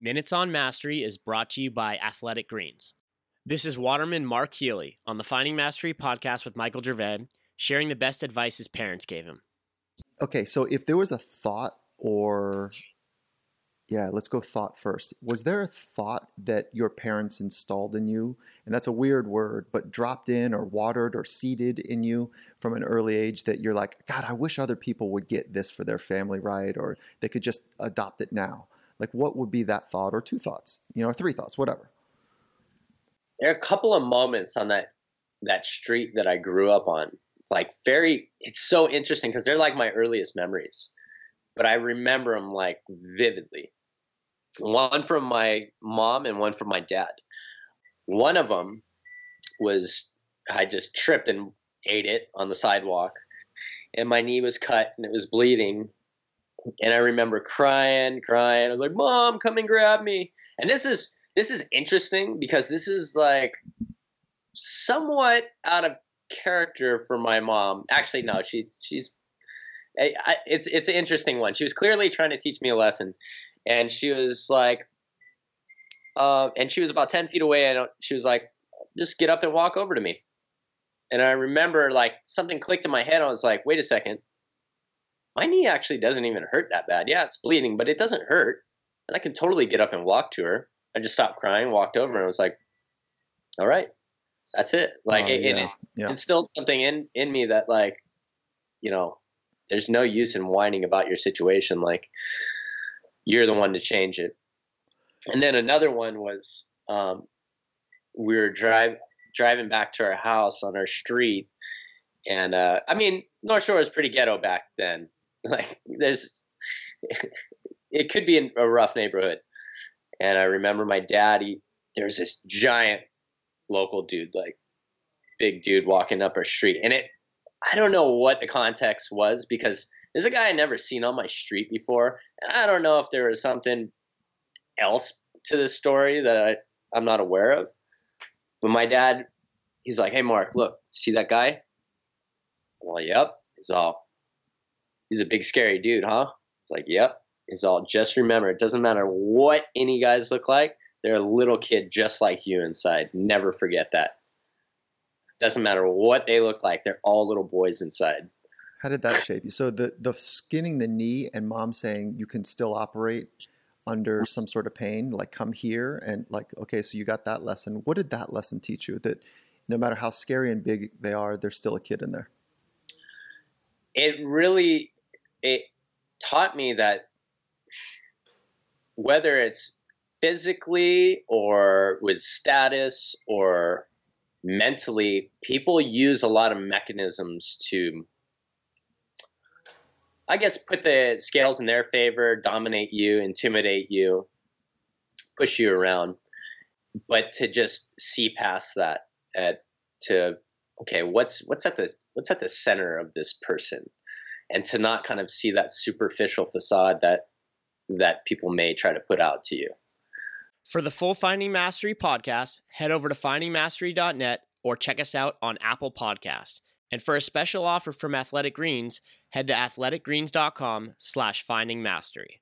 Minutes on Mastery is brought to you by Athletic Greens. This is Waterman Mark Healey on the Finding Mastery podcast with Michael Gervais, sharing the best advice his parents gave him. Okay, so if there was a thought or yeah, let's go thought first. Was there a thought that your parents installed in you? And that's a weird word, but dropped in or watered or seeded in you from an early age that you're like, God, I wish other people would get this for their family, right? Or they could just adopt it now. Like, what would be that thought or two thoughts, you know, or three thoughts, whatever? There are a couple of moments on that that street that I grew up on. Like very, it's so interesting because they're like my earliest memories, but I remember them like vividly. One from my mom and one from my dad. One of them was I just tripped and ate it on the sidewalk, and my knee was cut and it was bleeding, and I remember crying, crying. I was like, "Mom, come and grab me." And this is this is interesting because this is like somewhat out of character for my mom. Actually, no, she she's I, it's it's an interesting one. She was clearly trying to teach me a lesson, and she was like, uh, and she was about ten feet away, and she was like, "Just get up and walk over to me." And I remember like something clicked in my head. I was like, "Wait a second, my knee actually doesn't even hurt that bad. Yeah, it's bleeding, but it doesn't hurt, and I can totally get up and walk to her." I just stopped crying, walked over, and I was like, "All right, that's it." Like, Oh, it, yeah, and it yeah. instilled something in in me that like, you know, there's no use in whining about your situation. Like, you're the one to change it. And then another one was um, we were drive driving back to our house on our street, and uh, I mean, North Shore was pretty ghetto back then. Like, there's it could be a rough neighborhood. And I remember my daddy. There's this giant local dude, like big dude, walking up our street, and it. I don't know what the context was because there's a guy I never seen on my street before, and I don't know if there was something else to this story that I, I'm not aware of. But my dad, he's like, "Hey, Mark, look, see that guy?" Well, yep. He's all, he's a big scary dude, huh? Like, yep. He's all, just remember, it doesn't matter what any guys look like. They're a little kid just like you inside. Never forget that. Doesn't matter what they look like. They're all little boys inside. How did that shape you? So the the skinning the knee and mom saying you can still operate under some sort of pain, like come here and like okay, so you got that lesson. What did that lesson teach you? That no matter how scary and big they are, there's still a kid in there. it really it taught me that whether it's physically or with status or mentally people use a lot of mechanisms to i guess put the scales in their favor dominate you intimidate you push you around. But to just see past that at to okay what's what's at the what's at the center of this person and to not kind of see that superficial facade that that people may try to put out to you For the full Finding Mastery podcast, head over to findingmastery.net or check us out on Apple Podcasts. And for a special offer from Athletic Greens, head to athleticgreens.com slash finding mastery.